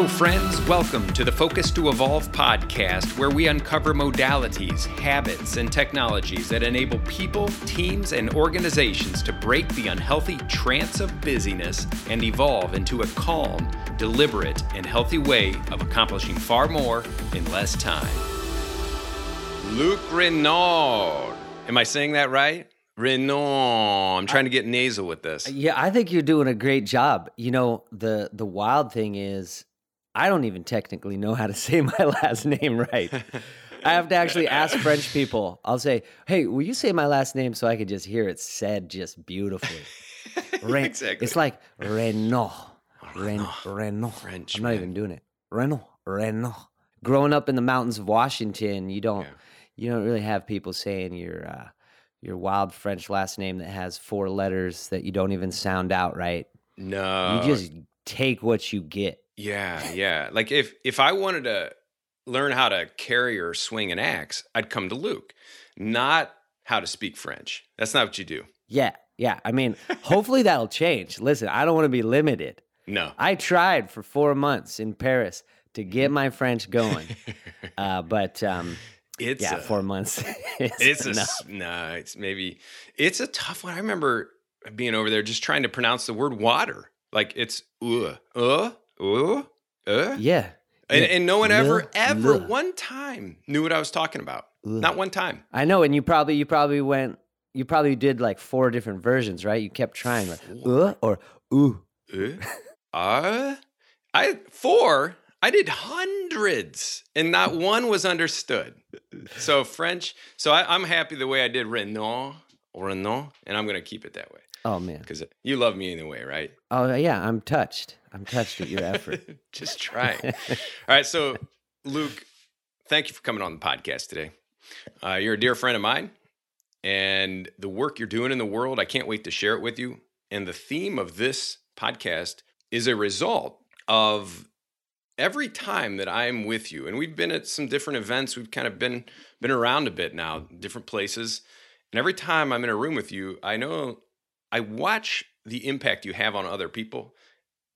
Hello, friends. Welcome to the Focus to Evolve podcast, where we uncover modalities, habits, and technologies that enable people, teams, and organizations to break the unhealthy trance of busyness and evolve into a calm, deliberate, and healthy way of accomplishing far more in less time. Luc Reynaud. Am I saying that right? Reynaud. I'm trying to get nasal with this. Yeah, I think you're doing a great job. You know, the the wild thing is I don't even technically know how to say my last name right. I have to actually ask French people. I'll say, "Hey, will you say my last name so I can just hear it said just beautifully?" Ren- exactly. It's like Renault. Ren- Renault. French, I'm not man. even doing it. Renault. Renault. Growing up in the mountains of Washington, you don't Yeah. you don't really have people saying your uh, your wild French last name that has four letters that you don't even sound out right. No. You just take what you get. Yeah, yeah. Like if if I wanted to learn how to carry or swing an axe, I'd come to Luc, not how to speak French. That's not what you do. Yeah, yeah. I mean, hopefully that'll change. Listen, I don't want to be limited. No. I tried for four months in Paris to get my French going, uh, but um, It's yeah, a, four months. it's a enough. nah, it's maybe it's a tough one. I remember being over there just trying to pronounce the word water. Like it's uh uh uh uh yeah. and, and no one ever ever one time knew what I was talking about. Not one time. I know, and you probably you probably went you probably did like four different versions, right? You kept trying like uh or ooh. Uh, uh, I four. I did hundreds, and not one was understood. So French. So I, I'm happy the way I did Renault, Renault, and I'm gonna keep it that way Oh man. because you love me anyway, right? Oh yeah, I'm touched. I'm touched at your effort. Just try. All right. So Luc, thank you for coming on the podcast today. Uh, you're a dear friend of mine, and the work you're doing in the world, I can't wait to share it with you. And the theme of this podcast is a result of every time that I'm with you, and we've been at some different events, we've kind of been been around a bit now, different places, and every time I'm in a room with you, I know I watch the impact you have on other people,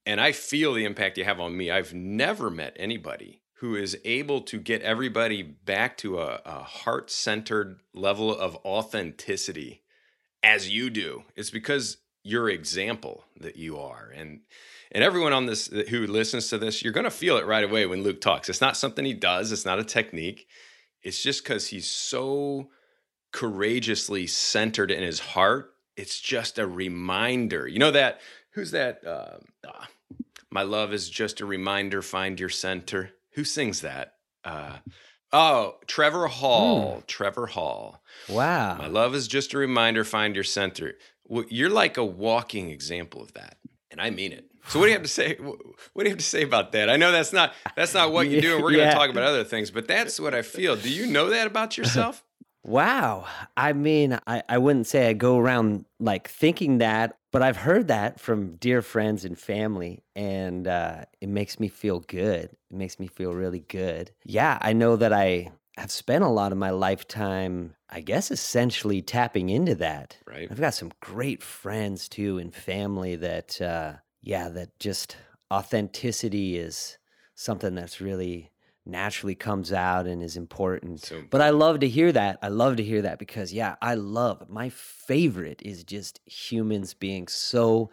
and I feel the impact you have on me. I've never met anybody who is able to get everybody back to a, a heart centered level of authenticity as you do. It's because your example that you are. And and everyone on this who listens to this, you're going to feel it right away when Luc talks. It's not something he does, it's not a technique. It's just cuz he's so courageously centered in his heart. It's just a reminder. You know that who's that uh, ah, my love is just a reminder find your center. Who sings that? Uh, oh, Trevor Hall. Trevor Hall. Wow. My love is just a reminder, find your center. Well, you're like a walking example of that. And I mean it. So what do you have to say? What do you have to say about that? I know that's not that's not what you do, and we're going to talk about other things, but that's what I feel. Do you know that about yourself? Wow. I mean, I, I wouldn't say I go around like thinking that, but I've heard that from dear friends and family, and uh, it makes me feel good. It makes me feel really good. Yeah, I know that I have spent a lot of my lifetime, I guess, essentially tapping into that. Right. I've got some great friends too and family that, uh, yeah, that just authenticity is something that's really naturally comes out and is important. So But I love to hear that. I love to hear that because, yeah, I love my favorite is just humans being so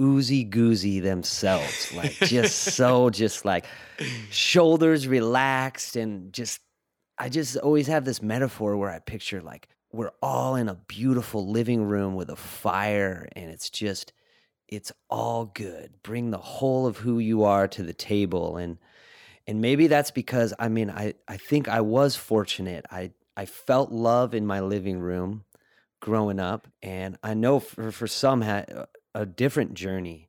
oozy goozy themselves. Like, just so, just like shoulders relaxed and just, I just always have this metaphor where I picture like we're all in a beautiful living room with a fire and it's just, it's all good. Bring the whole of who you are to the table and, and maybe that's because I mean I I think I was fortunate. I I felt love in my living room growing up, and I know for for some had a- different journey.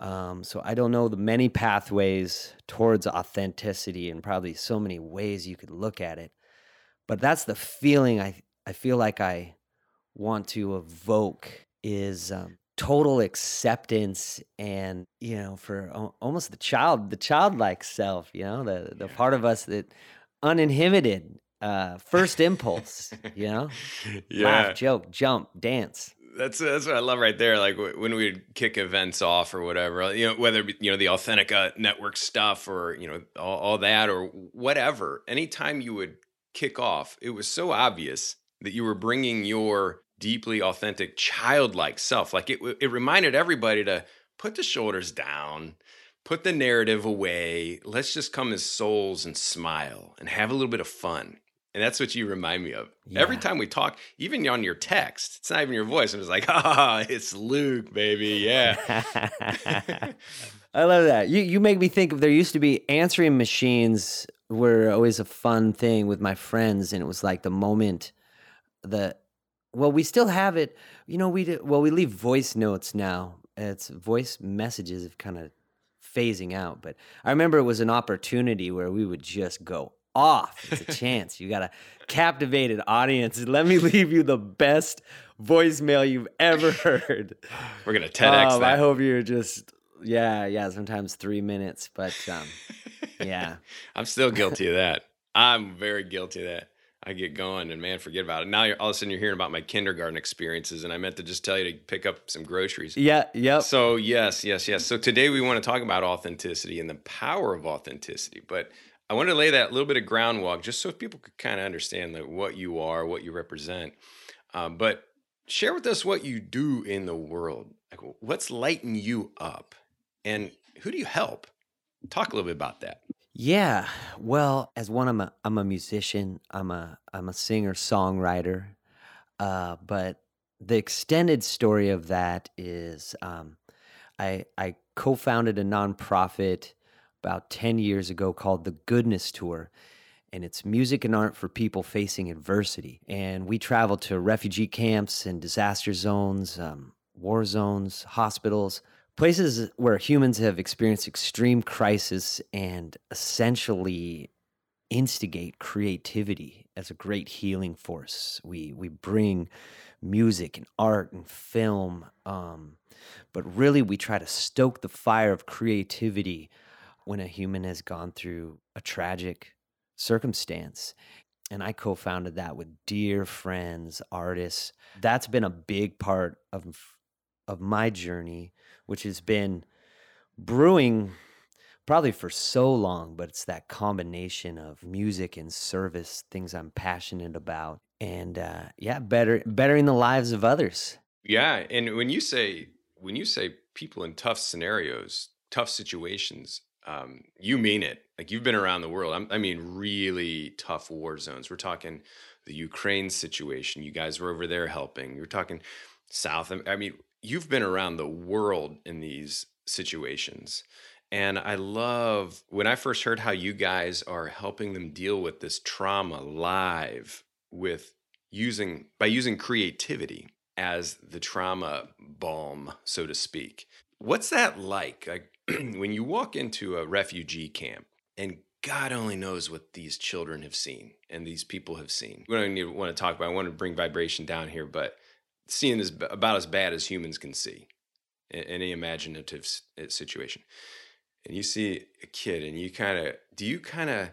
Um, so I don't know the many pathways towards authenticity, and probably so many ways you could look at it. But that's the feeling I I feel like I want to evoke is um, total acceptance and you know for al- almost the child the childlike self you know the the part of us that uninhibited uh first impulse you know yeah. laugh joke jump dance That's that's what I love right there. Like when we would kick events off or whatever, you know, whether you know the Authentica network stuff or you know all, all that or whatever. Anytime you would kick off, it was so obvious that you were bringing your deeply authentic childlike self. Like it, it reminded everybody to put the shoulders down, put the narrative away. Let's just come as souls and smile and have a little bit of fun. And that's what you remind me of. Yeah. Every time we talk, even on your text, it's not even your voice. I'm just like, ah, oh, it's Luc, baby. Yeah. I love that. You you make me think of there used to be answering machines were always a fun thing with my friends, and it was like the moment that well, we still have it. You know, we do, well we leave voice notes now. It's voice messages have kind of phasing out, but I remember it was an opportunity where we would just go off. It's a chance. You got a captivated audience. Let me leave you the best voicemail you've ever heard. We're gonna TEDx um, I hope you're just yeah, yeah. Sometimes three minutes, but um, yeah. I'm still guilty of that. I'm very guilty of that. I get going and man, forget about it. Now all of a sudden you're hearing about my kindergarten experiences, and I meant to just tell you to pick up some groceries. Yeah, yep. So yes, yes, yes. So today we want to talk about authenticity and the power of authenticity, but I wanted to lay that little bit of groundwork just so people could kind of understand like what you are, what you represent. Um, but share with us what you do in the world. Like, what's lighting you up, and who do you help? Talk a little bit about that. Yeah, well, as one, I'm a I'm a musician. I'm a I'm a singer songwriter. Uh, but the extended story of that is, um, I I co-founded a nonprofit about ten years ago called the Goodness Tour, and it's music and art for people facing adversity. And we travel to refugee camps and disaster zones, um, war zones, hospitals places where humans have experienced extreme crisis and essentially instigate creativity as a great healing force. We we bring music and art and film, um, but really we try to stoke the fire of creativity when a human has gone through a tragic circumstance. And I co-founded that with dear friends, artists. That's been a big part of of my journey which has been brewing probably for so long, but it's that combination of music and service, things I'm passionate about, and uh, yeah, better bettering the lives of others. Yeah, and when you say when you say people in tough scenarios, tough situations, um, you mean it. Like you've been around the world. I'm, I mean, really tough war zones. We're talking the Ukraine situation. You guys were over there helping. You're talking South. I mean, you've been around the world in these situations. And I love when I first heard how you guys are helping them deal with this trauma live with using by using creativity as the trauma balm, so to speak. What's that like? Like when you walk into a refugee camp and God only knows what these children have seen and these people have seen. We don't even want to talk about. I want to bring vibration down here, but seeing is about as bad as humans can see in any imaginative eh, situation. And you see a kid, and you kind of do you kind of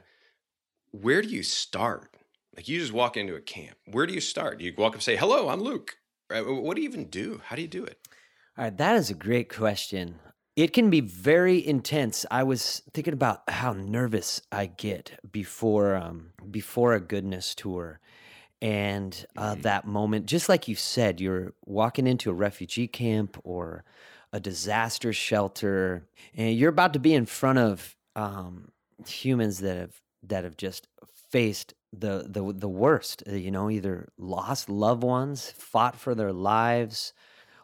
where do you start? Like you just walk into a camp. Where do you start? Do you walk up and say, "Hello, I'm Luc"? Right? What do you even do? How do you do it? All right, that is a great question. It can be very intense. I was thinking about how nervous I get before um, before a goodness tour, and uh, mm-hmm. that moment just like you said you're walking into a refugee camp or a disaster shelter and you're about to be in front of um, humans that have that have just faced the the the worst uh, you know either lost loved ones fought for their lives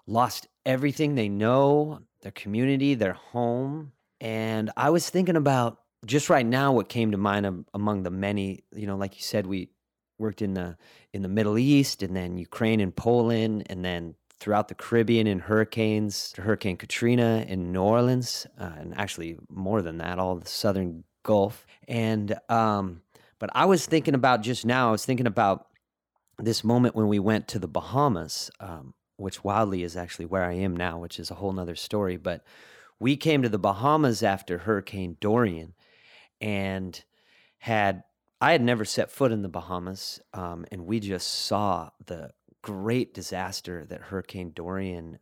lost everything they know their community their home and i was thinking about just right now what came to mind among the many you know like you said we worked in the in the Middle East and then Ukraine and Poland and then throughout the Caribbean in hurricanes, Hurricane Katrina in New Orleans, uh, and actually more than that, all the southern Gulf. And um, but I was thinking about just now. I was thinking about this moment when we went to the Bahamas, um, which wildly is actually where I am now, which is a whole nother story. But we came to the Bahamas after Hurricane Dorian, and had I had never set foot in the Bahamas, um, and we just saw the great disaster that Hurricane Dorian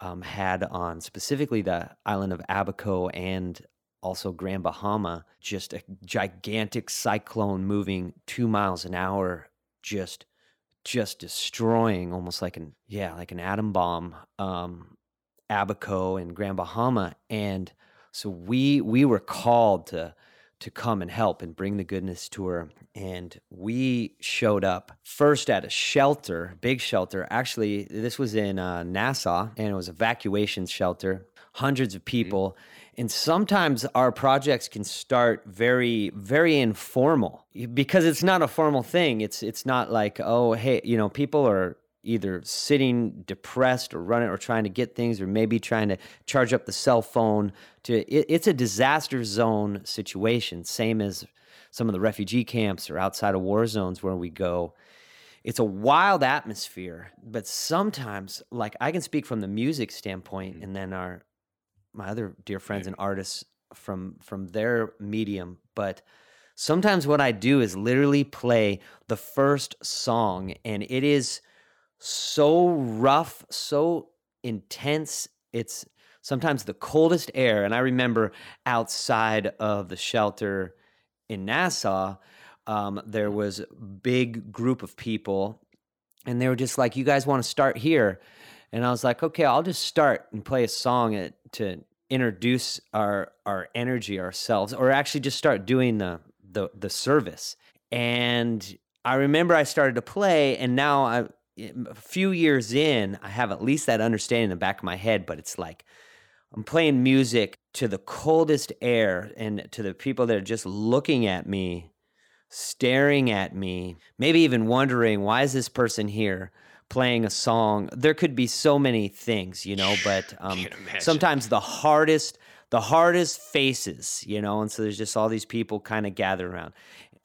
um, had on specifically the island of Abaco and also Grand Bahama, just a gigantic cyclone moving two miles an hour, just just destroying almost like an yeah like an atom bomb um, Abaco and Grand Bahama, and so we we were called to to come and help and bring the Goodness Tour. And we showed up first at a shelter, big shelter. Actually, this was in uh, Nassau, and it was evacuation shelter. Hundreds of mm-hmm. people. Mm-hmm. And sometimes our projects can start very, very informal because it's not a formal thing. It's it's not like, oh, hey, you know, people are either sitting depressed or running or trying to get things or maybe trying to charge up the cell phone to it, it's a disaster zone situation same as some of the refugee camps or outside of war zones where we go it's a wild atmosphere but sometimes like i can speak from the music standpoint mm-hmm. and then our my other dear friends and artists from from their medium but sometimes what i do is literally play the first song and it is so rough, so intense. It's sometimes the coldest air. And I remember outside of the shelter in Nassau, um, there was a big group of people, and they were just like, "You guys want to start here?" And I was like, "Okay, I'll just start and play a song to introduce our our energy ourselves, or actually just start doing the the the service." And I remember I started to play, and now I a few years in, I have at least that understanding in the back of my head, but it's like I'm playing music to the coldest air and to the people that are just looking at me, staring at me, maybe even wondering, why is this person here? playing a song there could be so many things you know but um, sometimes the hardest the hardest faces you know and so there's just all these people kind of gather around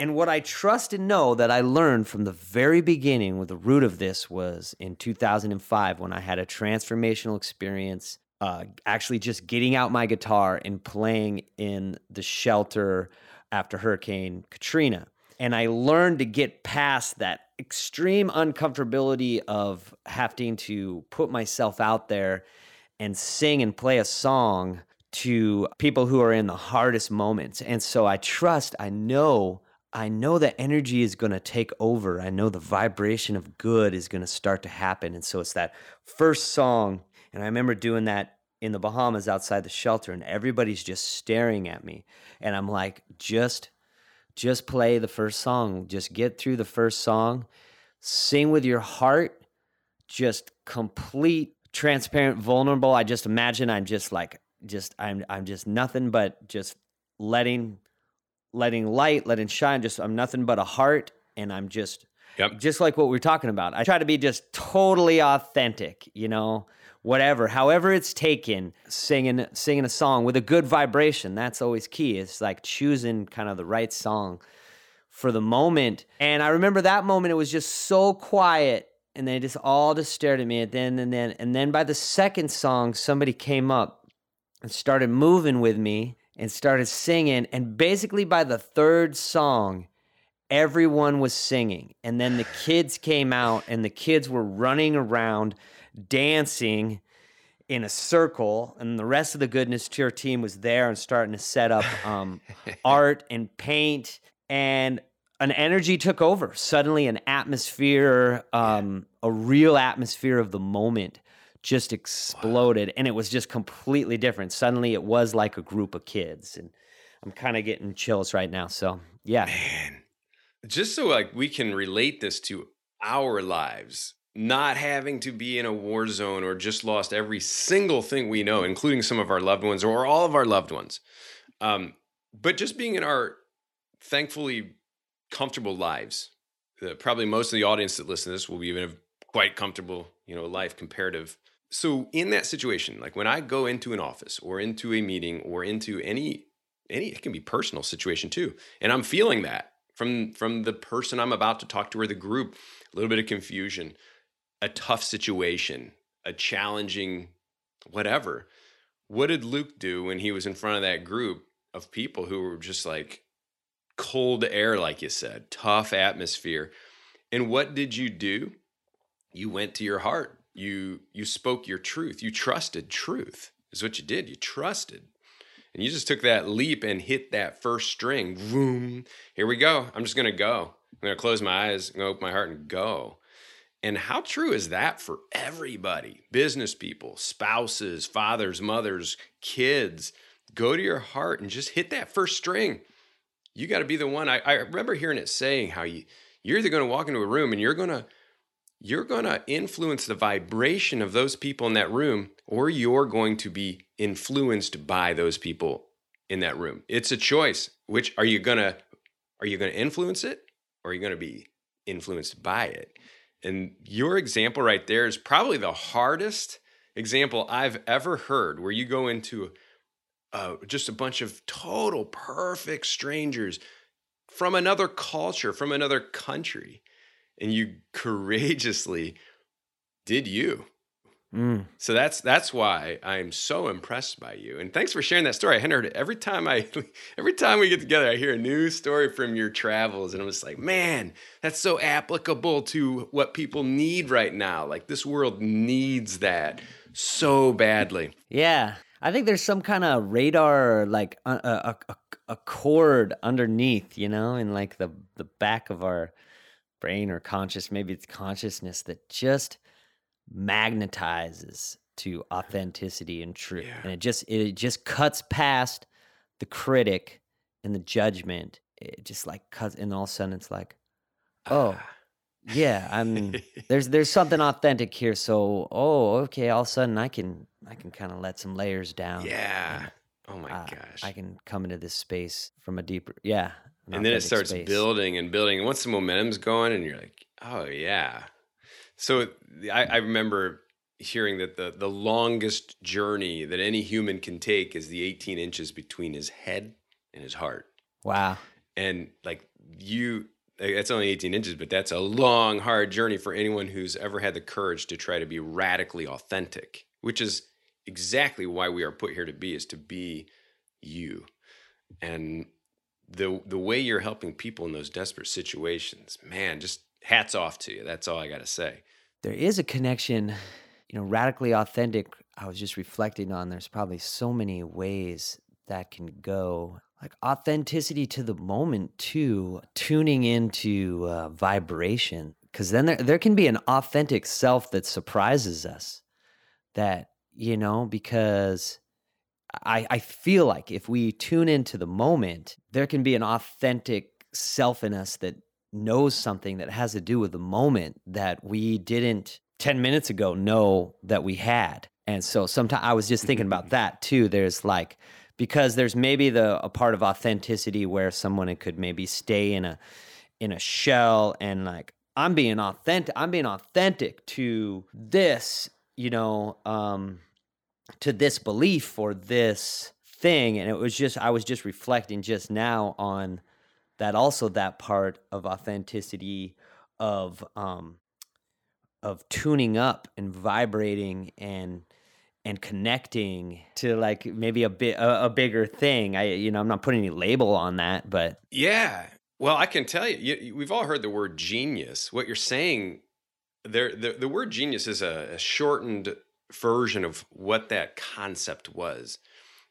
and what I trust and know that I learned from the very beginning, with the root of this, was in 2005 when I had a transformational experience, uh, actually just getting out my guitar and playing in the shelter after Hurricane Katrina. And I learned to get past that extreme uncomfortability of having to put myself out there and sing and play a song to people who are in the hardest moments. And so I trust, I know I know that energy is going to take over. I know the vibration of good is going to start to happen. And so it's that first song. And I remember doing that in the Bahamas outside the shelter, and everybody's just staring at me. And I'm like, just, just play the first song. Just get through the first song. Sing with your heart. Just complete, transparent, vulnerable. I just imagine I'm just like, just I'm I'm just nothing but just letting letting light, letting shine. Just I'm nothing but a heart, and I'm just yep. just like what we are talking about. I try to be just totally authentic, you know, whatever, however it's taken, singing singing a song with a good vibration. That's always key. It's like choosing kind of the right song for the moment. And I remember that moment. It was just so quiet. And they just all just stared at me and then and then and then by the second song somebody came up and started moving with me and started singing. And basically, by the third song, everyone was singing. And then the kids came out, and the kids were running around dancing in a circle. And the rest of the Goodness Tour team was there and starting to set up um, art and paint. And an energy took over. Suddenly, an atmosphere, um, a real atmosphere of the moment just exploded wow. and it was just completely different. Suddenly it was like a group of kids and I'm kind of getting chills right now. So, yeah. Man. Just so like we can relate this to our lives, not having to be in a war zone or just lost every single thing we know, including some of our loved ones or all of our loved ones. Um, but just being in our thankfully comfortable lives. Uh, probably most of the audience that listen to this will be in a quite comfortable, you know, life comparative so in that situation like when i go into an office or into a meeting or into any any it can be personal situation too and i'm feeling that from from the person i'm about to talk to or the group a little bit of confusion a tough situation a challenging whatever. What did Luc do when he was in front of that group of people who were just like cold air like you said tough atmosphere? And what did you do? You went to your heart. You you spoke your truth. You trusted truth. Is what you did. You trusted. And you just took that leap and hit that first string. Boom. Here we go. I'm just gonna go. I'm gonna close my eyes, open my heart and go. And how true is that for everybody? Business people, spouses, fathers, mothers, kids. Go to your heart and just hit that first string. You got to be the one. I, I remember hearing it saying how you you're either going to walk into a room and you're going to you're going to influence the vibration of those people in that room or you're going to be influenced by those people in that room. It's a choice. Which are you going to are you going to influence it or are you going to be influenced by it? And your example right there is probably the hardest example I've ever heard where you go into uh, just a bunch of total perfect strangers from another culture, from another country, and you courageously did you. Mm. So that's that's why I'm so impressed by you. And thanks for sharing that story. I hadn't heard it. Every time I every time we get together, I hear a new story from your travels. And I'm just like, man, that's so applicable to what people need right now. Like this world needs that so badly. Yeah. I think there's some kind of radar, like a, a, a, a cord underneath, you know, in like the the back of our brain or conscious, maybe it's consciousness that just magnetizes to authenticity and truth yeah. and it just it just cuts past the critic and the judgment it just like cuts and all of a sudden it's like oh ah. yeah i'm there's there's something authentic here so oh okay all of a sudden i can i can kind of let some layers down yeah oh my uh, gosh i can come into this space from a deeper yeah and then it starts space. building and building and once the momentum's going and you're like oh yeah so I, I remember hearing that the the longest journey that any human can take is the 18 inches between his head and his heart. Wow. And like you uh, that's only 18 inches, but that's a long, hard journey for anyone who's ever had the courage to try to be radically authentic, which is exactly why we are put here to be, is to be you. And the the way you're helping people in those desperate situations, man, just hats off to you. That's all I got to say. There is a connection, you know, radically authentic. I was just reflecting on there's probably so many ways that can go. Like authenticity to the moment, too, tuning into uh, vibration. Because then there, there can be an authentic self that surprises us. That, you know, because I, I feel like if we tune into the moment, there can be an authentic self in us that knows something that has to do with the moment that we didn't 10 minutes ago know that we had. And so sometimes I was just thinking about that too. There's like, because there's maybe the a part of authenticity where someone could maybe stay in a in a shell and like I'm being authentic I'm being authentic to this, you know, um to this belief or this thing and it was just I was just reflecting just now on that also that part of authenticity of um of tuning up and vibrating and and connecting to like maybe a bit a, a, bigger thing. I you know I'm not putting any label on that, but yeah. Well, I can tell you, you we've all heard the word genius. What you're saying there, the the word genius is a, a shortened version of what that concept was.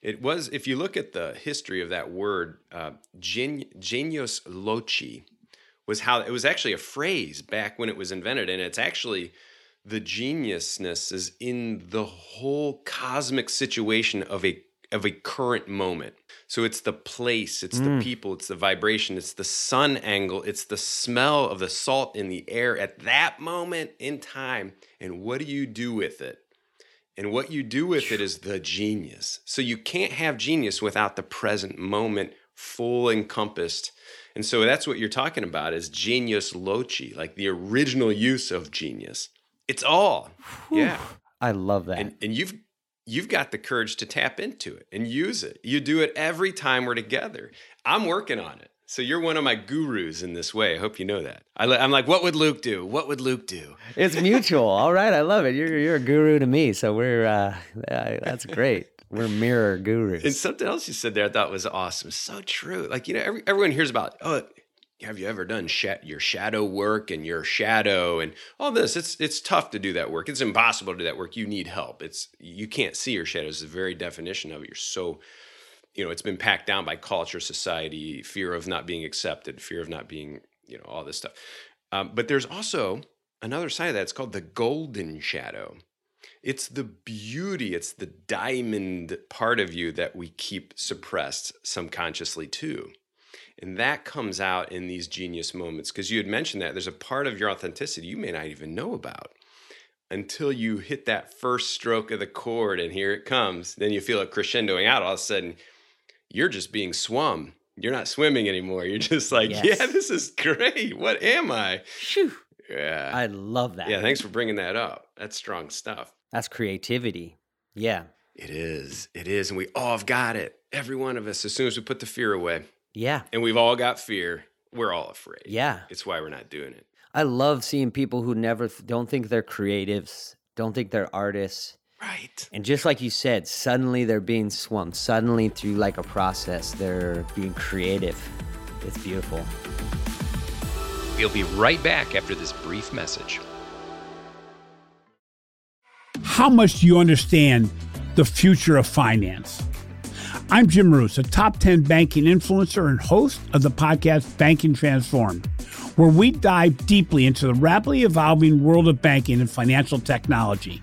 It was, if you look at the history of that word, uh, gen, genius loci was how it was actually a phrase back when it was invented. And it's actually the geniusness is in the whole cosmic situation of a of a current moment. So it's the place, it's mm. the people, it's the vibration, it's the sun angle, it's the smell of the salt in the air at that moment in time. And what do you do with it? And what you do with it is the genius. So you can't have genius without the present moment full encompassed. And so that's what you're talking about is genius loci, like the original use of genius. It's all. Whew. Yeah. I love that. And, and you've you've got the courage to tap into it and use it. You do it every time we're together. I'm working on it. So you're one of my gurus in this way. I hope you know that. I, am like, what would Luc do? What would Luc do? It's mutual. All right, I love it. You're you're a guru to me, so we're uh, that's great. We're mirror gurus. And something else you said there I thought was awesome. So true. Like you know, every, everyone hears about oh, have you ever done sh- your shadow work and your shadow and all this it's it's tough to do that work it's impossible to do that work you need help it's you can't see your shadows the very definition of it you're so you know it's been packed down by culture society fear of not being accepted fear of not being you know all this stuff um, but there's also another side of that it's called the golden shadow it's the beauty it's the diamond part of you that we keep suppressed subconsciously too and that comes out in these genius moments because you had mentioned that there's a part of your authenticity you may not even know about until you hit that first stroke of the chord and here it comes. Then you feel it crescendoing out. All of a sudden, you're just being swum. You're not swimming anymore. You're just like, Yes. yeah, this is great. What am I? Phew. Yeah. I love that. yeah, thanks for bringing that up. That's strong stuff. That's creativity. Yeah. It is. It is. And we all have got it. Every one of us, as soon as we put the fear away, Yeah. and we've all got fear, we're all afraid. Yeah. It's why we're not doing it. I love seeing people who never th- don't think they're creatives, don't think they're artists. Right. And just like you said, suddenly they're being swamped. Suddenly, through like a process, they're being creative. It's beautiful. We'll be right back after this brief message. How much do you understand the future of finance? I'm Jim Marous, a top 10 banking influencer and host of the podcast Banking Transformed, where we dive deeply into the rapidly evolving world of banking and financial technology.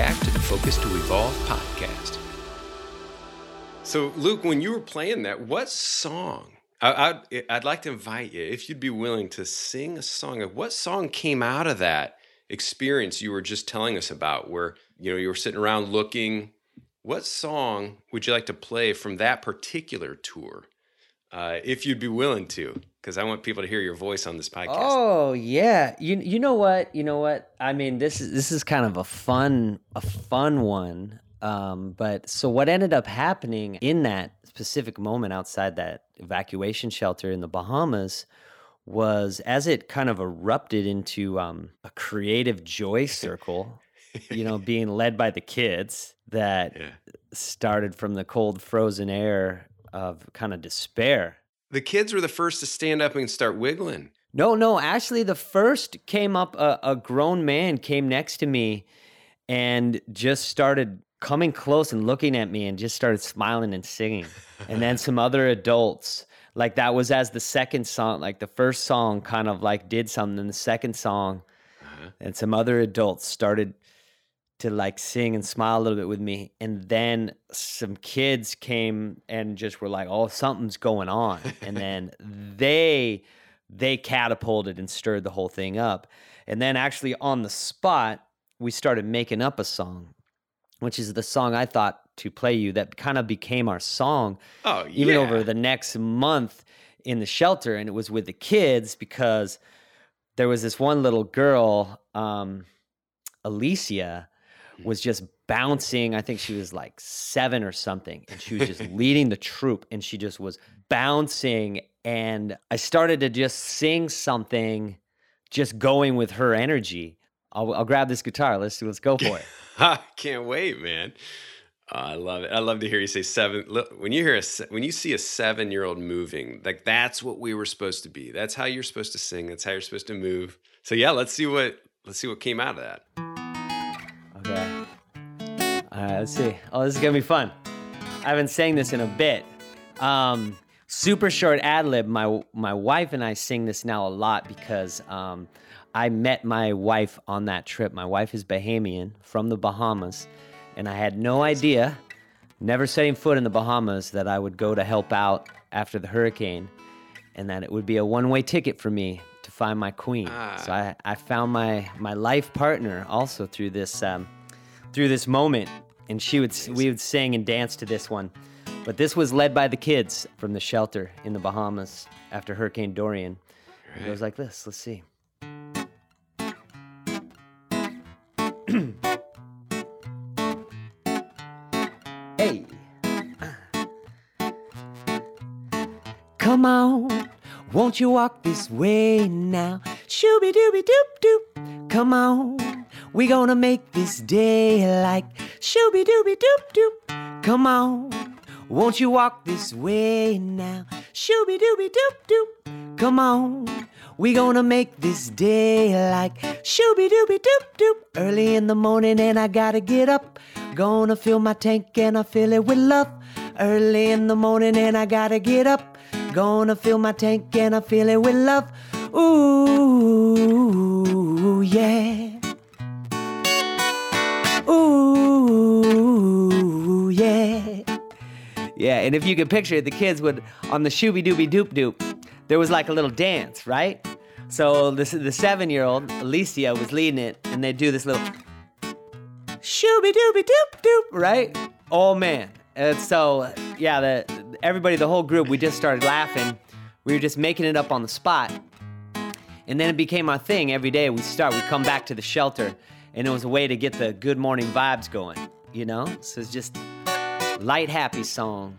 Back to the Focus to Evolve podcast. So, Luc, when you were playing that, what song? I, I'd, I'd like to invite you, if you'd be willing to sing a song. What song came out of that experience you were just telling us about, where you know you were sitting around looking? What song would you like to play from that particular tour, uh, if you'd be willing to? Because I want people to hear your voice on this podcast. Oh yeah, you you know what? You know what? I mean, this is this is kind of a fun a fun one. Um, but so what ended up happening in that specific moment outside that evacuation shelter in the Bahamas was as it kind of erupted into um, a creative joy circle. you know, being led by the kids that Yeah. started from the cold, frozen air of kind of despair. The kids were the first to stand up and start wiggling. No, no. Actually, the first came up. A, a grown man came next to me, and just started coming close and looking at me, and just started smiling and singing. and then some other adults, like that was as the second song. Like the first song, kind of like did something. And the second song, uh-huh. and some other adults started to like sing and smile a little bit with me and then some kids came and just were like oh something's going on and then they they catapulted and stirred the whole thing up and then actually on the spot we started making up a song which is the song i thought to play you that kind of became our song Oh, yeah. even over the next month in the shelter and it was with the kids because there was this one little girl um alicia was just bouncing i think she was like seven or something and she was just leading the troop and she just was bouncing and i started to just sing something just going with her energy i'll, I'll grab this guitar let's let's go for it I can't wait, man. Oh, I love it. I love to hear you say seven. Look, when you hear a when you see a seven year old moving, like that's what we were supposed to be. That's how you're supposed to sing. That's how you're supposed to move. So yeah, let's see what let's see what came out of that. All right, let's see. Oh, this is gonna be fun. I haven't sang this in a bit. Um, super short ad lib. My my wife and I sing this now a lot because um, I met my wife on that trip. My wife is Bahamian from the Bahamas, and I had no idea, never setting foot in the Bahamas, that I would go to help out after the hurricane, and that it would be a one way ticket for me to find my queen. So I, I found my my life partner also through this um, through this moment, and she would we would sing and dance to this one. But this was led by the kids from the shelter in the Bahamas after Hurricane Dorian. It goes like this. Let's see. hey. Come on, won't you walk this way now? Shooby dooby doop doop. Come on, we gonna make this day like shooby dooby doop doop. Come on, won't you walk this way now? Shooby dooby doop doop. Come on, we gonna make this day like shooby dooby doop doop. Early in the morning and I gotta get up. Gonna fill my tank and I fill it with love. Early in the morning and I gotta get up. Gonna fill my tank and I fill it with love. Ooh, yeah. Ooh, yeah. Yeah, and if you can picture it, the kids would, on the shooby dooby doop doop, there was like a little dance, right? So this, is the seven year old, Alicia, was leading it, and they'd do this little shooby dooby doop doop, right? Oh man. And so, yeah, the, everybody, the whole group, we just started laughing. We were just making it up on the spot. And then it became our thing every day. We'd start, we'd come back to the shelter, and it was a way to get the good morning vibes going, you know? So it's just light, happy song.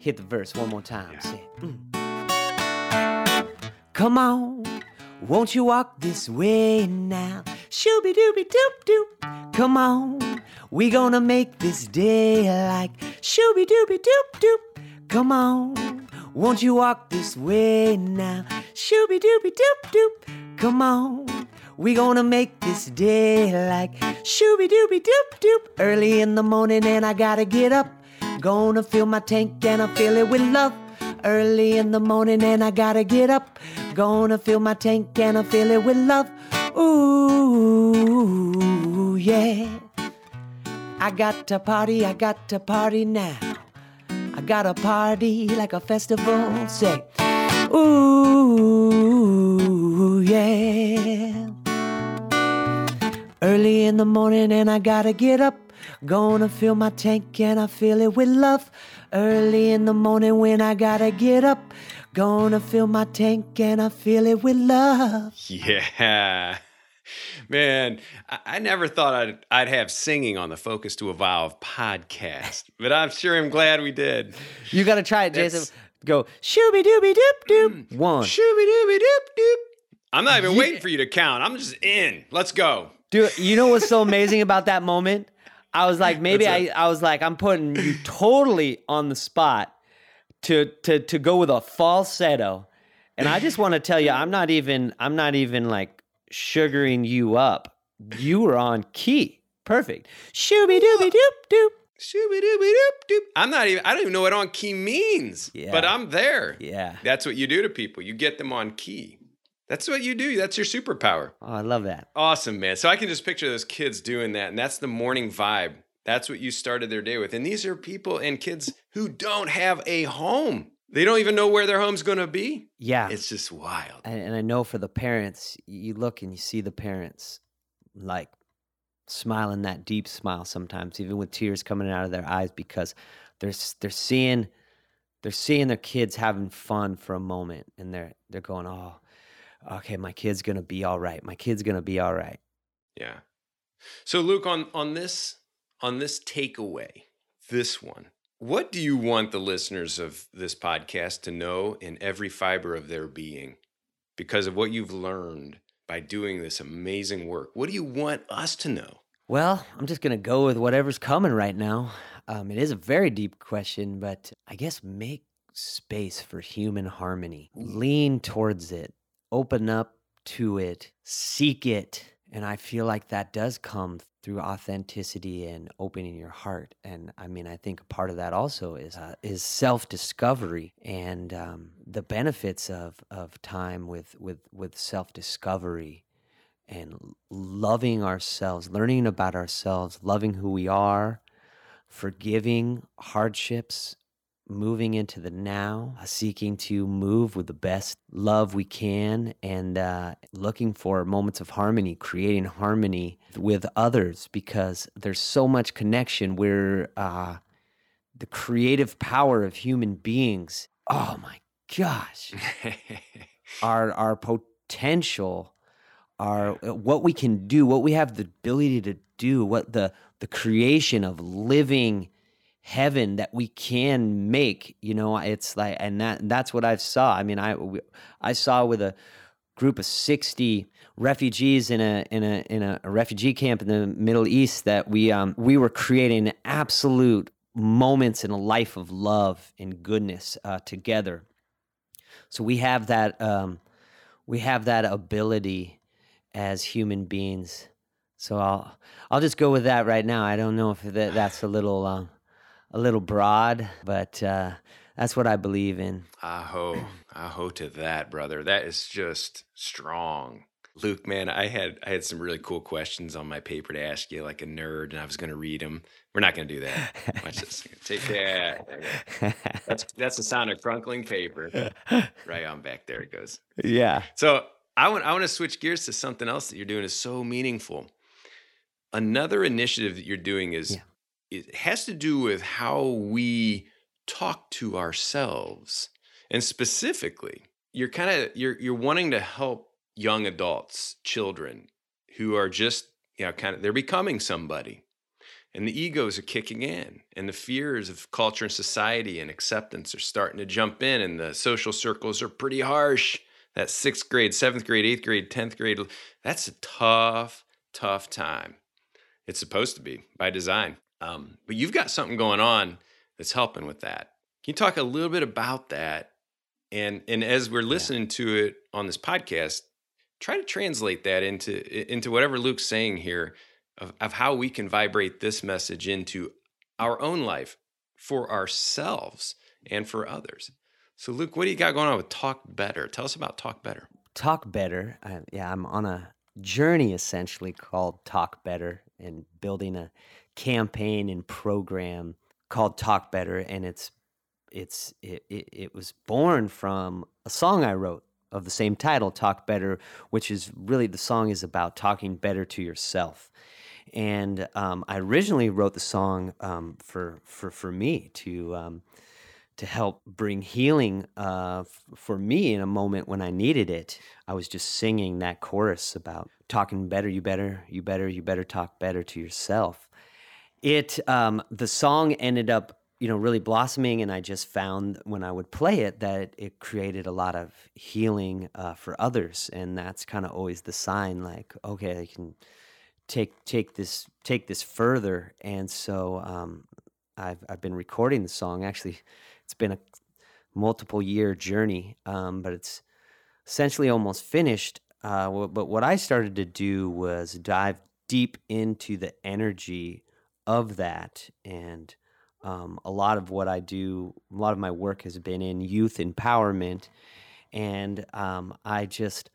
Hit the verse one more time. Say, mm. Come on, won't you walk this way now? Shooby dooby doop doop. Come on, we gonna make this day like shooby dooby doop doop. Come on, won't you walk this way now? Shooby dooby doop doop. Come on, we gonna make this day like shooby dooby doop doop. Early in the morning and I gotta get up. Gonna fill my tank and I fill it with love. Early in the morning and I gotta get up. Gonna fill my tank and I fill it with love. Ooh, yeah. I got to party, I got to party now. I got to party like a festival. Say, ooh, yeah. Early in the morning and I gotta get up. Gonna fill my tank and I fill it with love. Early in the morning when I gotta get up. Gonna fill my tank and I fill it with love. Yeah. Man, I, I never thought I'd, I'd have singing on the Focus to Evolve podcast, but I'm sure I'm glad we did. You gotta try it, Jason. Go shooby dooby doop doop. Mm. One. Shooby dooby doop doop. I'm not even waiting for you to count. I'm just in. Let's go. Dude, you know what's so amazing about that moment? I was like, maybe I, I was like, I'm putting you totally on the spot to to to go with a falsetto. And I just want to tell you, I'm not even I'm not even like sugaring you up. You were on key. Perfect. Shooby dooby doop doop. Shooby dooby doop doop. I'm not even. I don't even know what on key means. Yeah. But I'm there. Yeah. That's what you do to people. You get them on key. That's what you do. That's your superpower. Oh, I love that. Awesome, man. So I can just picture those kids doing that, and that's the morning vibe. That's what you started their day with. And these are people and kids who don't have a home. They don't even know where their home's going to be. Yeah. It's just wild. and, and I know for the parents, you look and you see the parents like smiling that deep smile sometimes, even with tears coming out of their eyes because they're they're seeing they're seeing their kids having fun for a moment, and they're they're going, oh, okay, my kid's gonna be all right. My kid's gonna be all right. Yeah. So Luc, on on this on this takeaway, this one, what do you want the listeners of this podcast to know in every fiber of their being because of what you've learned by doing this amazing work? What do you want us to know? Well, I'm just gonna go with whatever's coming right now. Um, it is a very deep question, but I guess make space for human harmony. Lean towards it. Open up to it. Seek it. And I feel like that does come through authenticity and opening your heart. And I mean, I think part of that also is uh, is self discovery and um, the benefits of of time with with with self discovery and loving ourselves, learning about ourselves, loving who we are, forgiving hardships, moving into the now, uh, seeking to move with the best love we can, and uh, looking for moments of harmony, creating harmony with others because there's so much connection. We're uh, the creative power of human beings. Oh my gosh. our our potential, our what we can do, what we have the ability to do, what the the creation of living heaven that we can make you know it's like and that that's what i saw. I mean i i saw with a group of 60 refugees in a in a in a, refugee camp in the middle east that we um we were creating absolute moments in a life of love and goodness uh, together. So we have that um we have that ability as human beings. So i'll i'll just go with that right now. I don't know if that, that's a little um a little broad, but uh, that's what I believe in. Aho, aho to that, brother. That is just strong. Luc, man, I had I had some really cool questions on my paper to ask you, like a nerd, and I was going to read them. We're not going to do that. Watch this. Take that. That's that's the sound of crunkling paper. Right on back there it goes. Yeah. So I want I want to switch gears to something else that you're doing is so meaningful. Another initiative that you're doing is yeah it has to do with how we talk to ourselves. And specifically, you're kind of you're you're wanting to help young adults, children who are just, you know, kind of they're becoming somebody. And the egos are kicking in, and the fears of culture and society and acceptance are starting to jump in, and the social circles are pretty harsh. That sixth grade, seventh grade, eighth grade, 10th grade, that's a tough, tough time. It's supposed to be by design. Um, but you've got something going on that's helping with that. Can you talk a little bit about that? And and as we're listening yeah. to it on this podcast, try to translate that into into whatever Luc's saying here of, of how we can vibrate this message into our own life for ourselves and for others. So, Luc, what do you got going on with Talk Better? Tell us about Talk Better. Talk Better. I, yeah, I'm on a journey essentially called Talk Better and building a campaign and program called Talk Better, and it's it's it, it, it was born from a song I wrote of the same title, Talk Better, which is really the song is about talking better to yourself. And um, I originally wrote the song um, for for for me to um, to help bring healing uh, f- for me in a moment when I needed it. I was just singing that chorus about talking better, you better, you better, you better talk better to yourself it um, the song ended up you know really blossoming and i just found when i would play it that it created a lot of healing uh, for others and that's kind of always the sign like okay i can take take this take this further. And so um, I've, I've been recording the song. Actually it's been a multiple year journey um, but it's essentially almost finished uh, but what i started to do was dive deep into the energy of that and um, a lot of what I do, a lot of my work has been in youth empowerment. And um, I just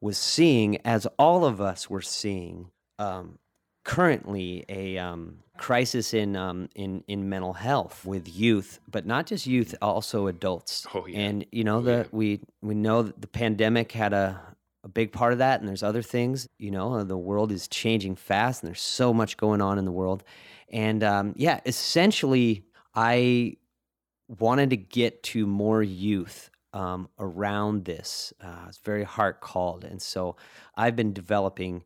was seeing, as all of us were seeing, um, currently a um, crisis in, um, in in mental health with youth, but not just youth, also adults. Oh, yeah. And you know oh, that yeah. we we know that the pandemic had a a big part of that, and there's other things. You know, the world is changing fast, and there's so much going on in the world. And um, yeah, essentially, I wanted to get to more youth um, around this. Uh, it's very heart called. And so I've been developing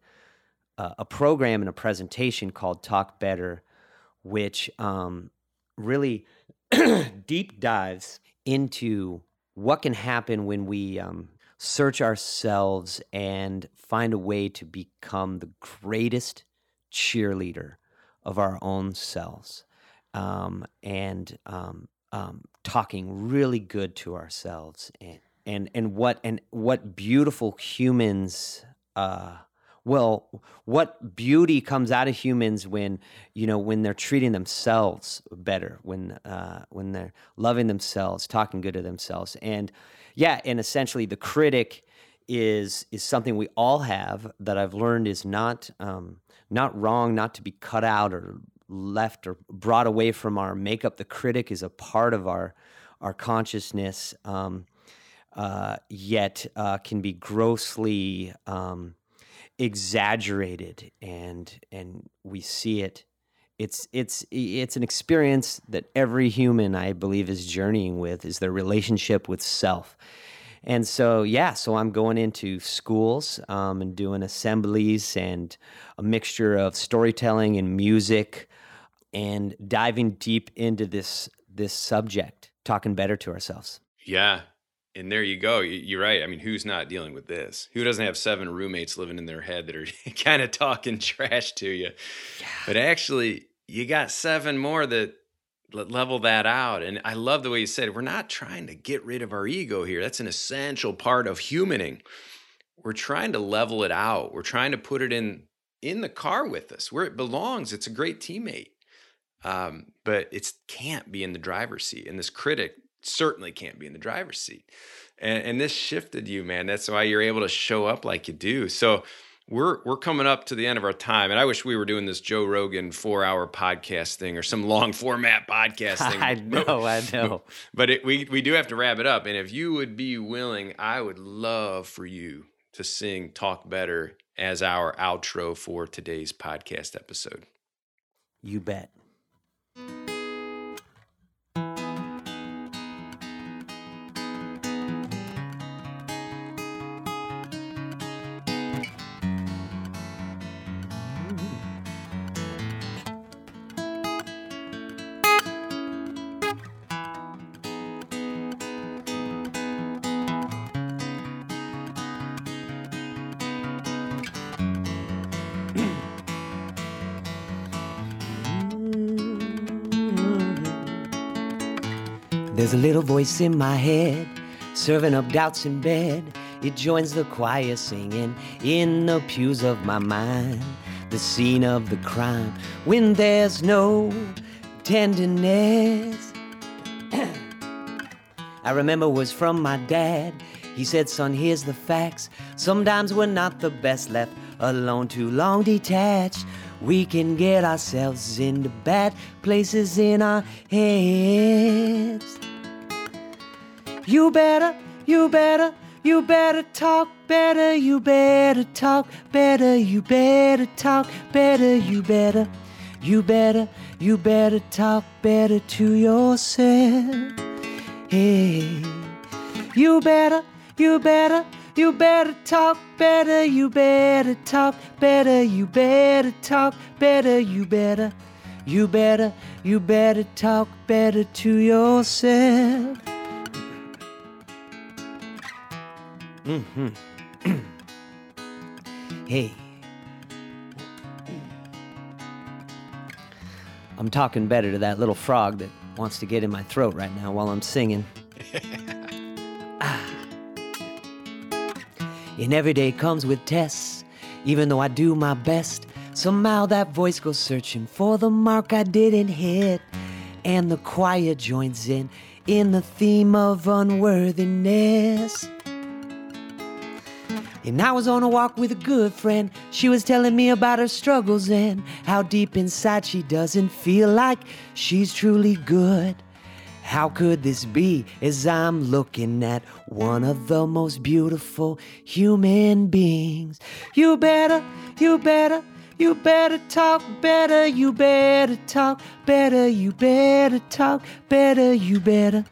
uh, a program and a presentation called Talk Better, which um, really deep dives into what can happen when we um, search ourselves and find a way to become the greatest cheerleader of our own selves um, and um, um, talking really good to ourselves and and and what and what beautiful humans uh, well what beauty comes out of humans when you know when they're treating themselves better when uh, when they're loving themselves talking good to themselves and yeah and essentially the critic is is something we all have that I've learned is not um, not wrong, not to be cut out or left or brought away from our makeup. The critic is a part of our our consciousness, um, uh, yet uh, can be grossly um, exaggerated, and and we see it it's it's it's an experience that every human I believe is journeying with is their relationship with self. And so, yeah, so I'm going into schools um, and doing assemblies and a mixture of storytelling and music and diving deep into this this subject, talking better to ourselves. Yeah. And there you go. You're right. I mean, who's not dealing with this? Who doesn't have seven roommates living in their head that are kind of talking trash to you? Yeah. But actually, you got seven more that level that out. And I love the way you said, we're not trying to get rid of our ego here. That's an essential part of humaning. We're trying to level it out. We're trying to put it in in the car with us where it belongs. It's a great teammate. Um, but it can't be in the driver's seat. And this critic certainly can't be in the driver's seat. And, and this shifted you, man. That's why you're able to show up like you do. So we're we're coming up to the end of our time, and I wish we were doing this Joe Rogan four hour podcast thing or some long format podcast thing. I know, I know. But it, we we do have to wrap it up. And if you would be willing, I would love for you to sing "Talk Better" as our outro for today's podcast episode. You bet. Voice in my head, serving up doubts in bed. It joins the choir singing in the pews of my mind, the scene of the crime when there's no tenderness. I remember was from my dad. He said, Son, here's the facts. Sometimes we're not the best left alone, too long detached. We can get ourselves into bad places in our heads. You better, you better, you better talk better, you better talk better, you better talk better, you better, you better, you better talk better to yourself. Hey, you better, you better, you better talk better, you better talk better, you better talk better, you better, you better, you better talk better to yourself. Mm-hmm. hey. I'm talking better to that little frog that wants to get in my throat right now while I'm singing. ah. And every day comes with tests, even though I do my best. Somehow that voice goes searching for the mark I didn't hit. And the choir joins in in the theme of unworthiness. And I was on a walk with a good friend. She was telling me about her struggles and how deep inside she doesn't feel like she's truly good. How could this be as I'm looking at one of the most beautiful human beings? You better, you better, you better talk better, you better talk better, you better talk better, you better,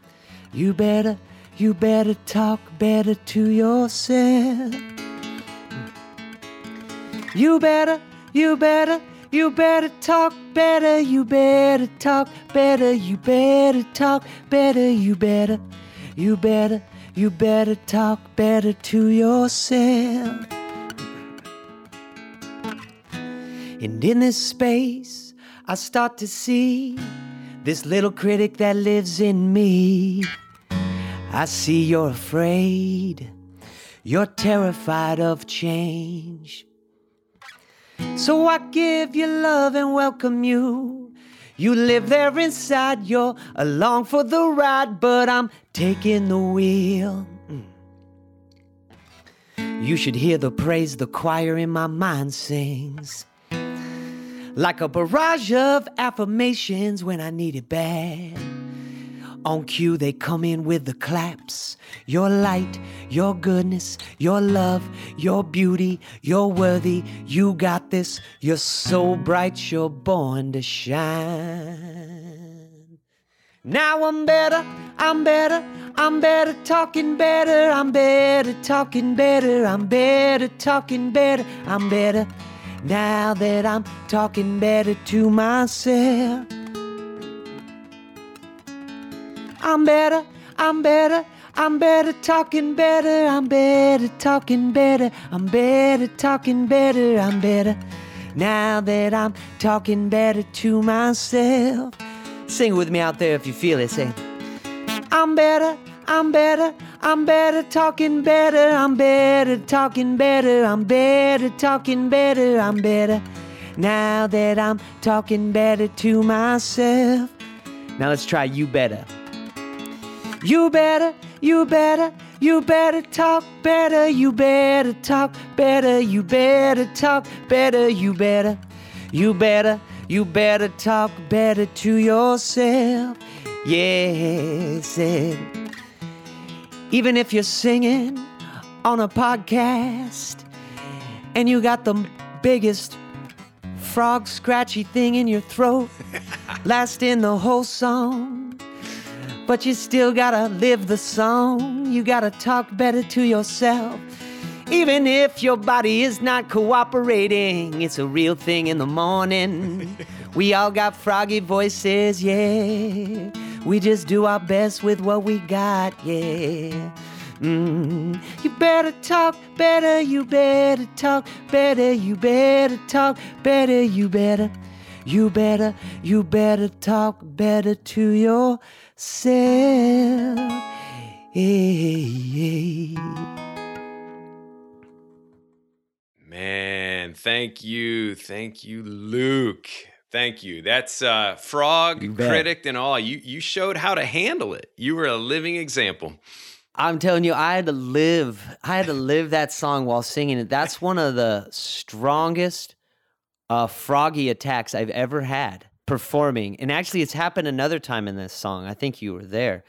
you better, you better talk better to yourself. You better, you better, you better talk better, you better talk better, you better talk better, you better, you better, you better talk better to yourself. And in this space, I start to see this little critic that lives in me. I see you're afraid, you're terrified of change. So I give you love and welcome you. You live there inside, you're along for the ride, but I'm taking the wheel. Mm. You should hear the praise the choir in my mind sings. Like a barrage of affirmations when I need it bad. On cue, they come in with the claps. Your light, your goodness, your love, your beauty, you're worthy. You got this. You're so bright, you're born to shine. Now I'm better, I'm better, I'm better, talking better, I'm better, talking better, I'm better, talking better, I'm better. Now that I'm talking better to myself. I'm better, I'm better, I'm better, talking better, I'm better, talking better, I'm better, talking better, I'm better. Now that I'm talking better to myself. Sing with me out there if you feel it. Say, I'm better, I'm better, I'm better, talking better, I'm better, talking better, I'm better, talking better, I'm better. Now that I'm talking better to myself. Now let's try you better. You better, you better, you better talk better, you better talk better, you better talk better, you better, you better, you better talk better to yourself. Yes, and even if you're singing on a podcast and you got the biggest frog scratchy thing in your throat, last in the whole song. But you still gotta live the song. You gotta talk better to yourself. Even if your body is not cooperating, it's a real thing in the morning. We all got froggy voices, yeah. We just do our best with what we got, yeah. Mm. You better talk better, you better talk better, you better talk better, you better, you better, you better talk better to yourself. Hey. Man, thank you. Thank you, Luc. Thank you. That's uh frog critic and all. You you showed how to handle it. You were a living example. I'm telling you, I had to live. I had to live that song while singing it. That's one of the strongest uh, froggy attacks I've ever had performing. And actually, it's happened another time in this song. I think you were there.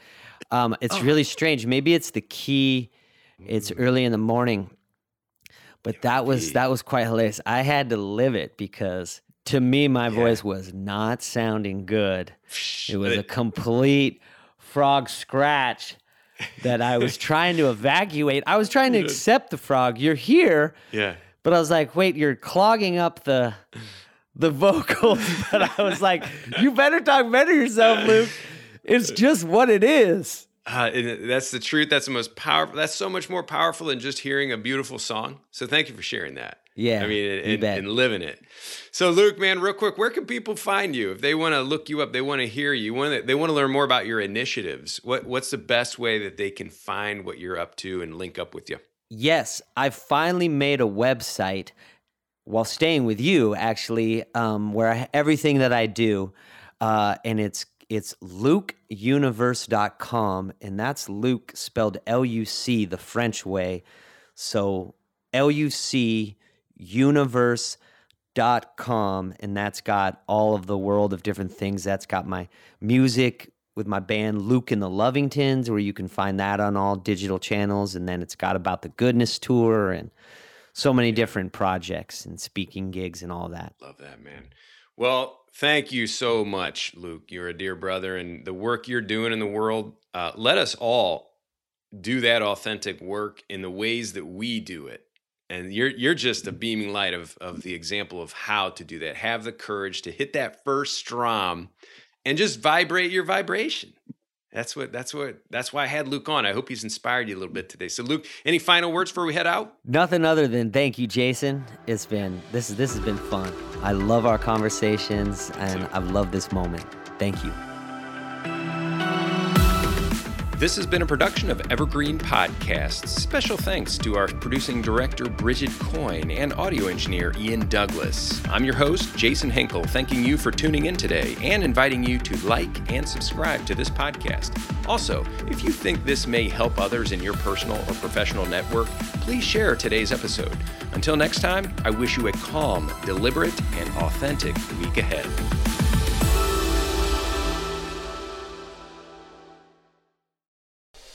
Um, it's really strange. Maybe it's the key. It's early in the morning, but that was that was quite hilarious. I had to live it because to me, my voice was not sounding good. It was a complete frog scratch that I was trying to evacuate. I was trying to accept the frog. You're here, Yeah. but I was like, wait, you're clogging up the the vocals. But I was like, you better talk better yourself, Luc. It's just what it is. Uh, and that's the truth. That's the most powerful. That's so much more powerful than just hearing a beautiful song. So thank you for sharing that. Yeah, I mean, and, and living it. So, Luc, man, real quick, where can people find you if they want to look you up? They want to hear you. Want they want to learn more about your initiatives. What What's the best way that they can find what you're up to and link up with you? Yes, I finally made a website while staying with you, actually, um, where I, everything that I do, uh, and it's it's lucuniverse.com, and that's Luc spelled L U C the French way. So L U C universe.com, and that's got all of the world of different things. That's got my music with my band Luc and the Lovingtons, where you can find that on all digital channels. And then it's got about the Goodness Tour and so many different projects and speaking gigs and all that. Love that, man. Well, thank you so much, Luc. You're a dear brother, and the work you're doing in the world, uh, let us all do that authentic work in the ways that we do it. And you're you're just a beaming light of of the example of how to do that. Have the courage to hit that first strum and just vibrate your vibration. That's what that's what that's why I had Luc on. I hope he's inspired you a little bit today. So Luc, any final words before we head out? Nothing other than thank you, Jason. It's been this is this has been fun. I love our conversations and I've loved this moment. Thank you. This has been a production of Evergreen Podcasts. Special thanks to our producing director, Bridget Coyne, and audio engineer, Ian Douglas. I'm your host, Jason Henkel, thanking you for tuning in today and inviting you to like and subscribe to this podcast. Also, if you think this may help others in your personal or professional network, please share today's episode. Until next time, I wish you a calm, deliberate, and authentic week ahead.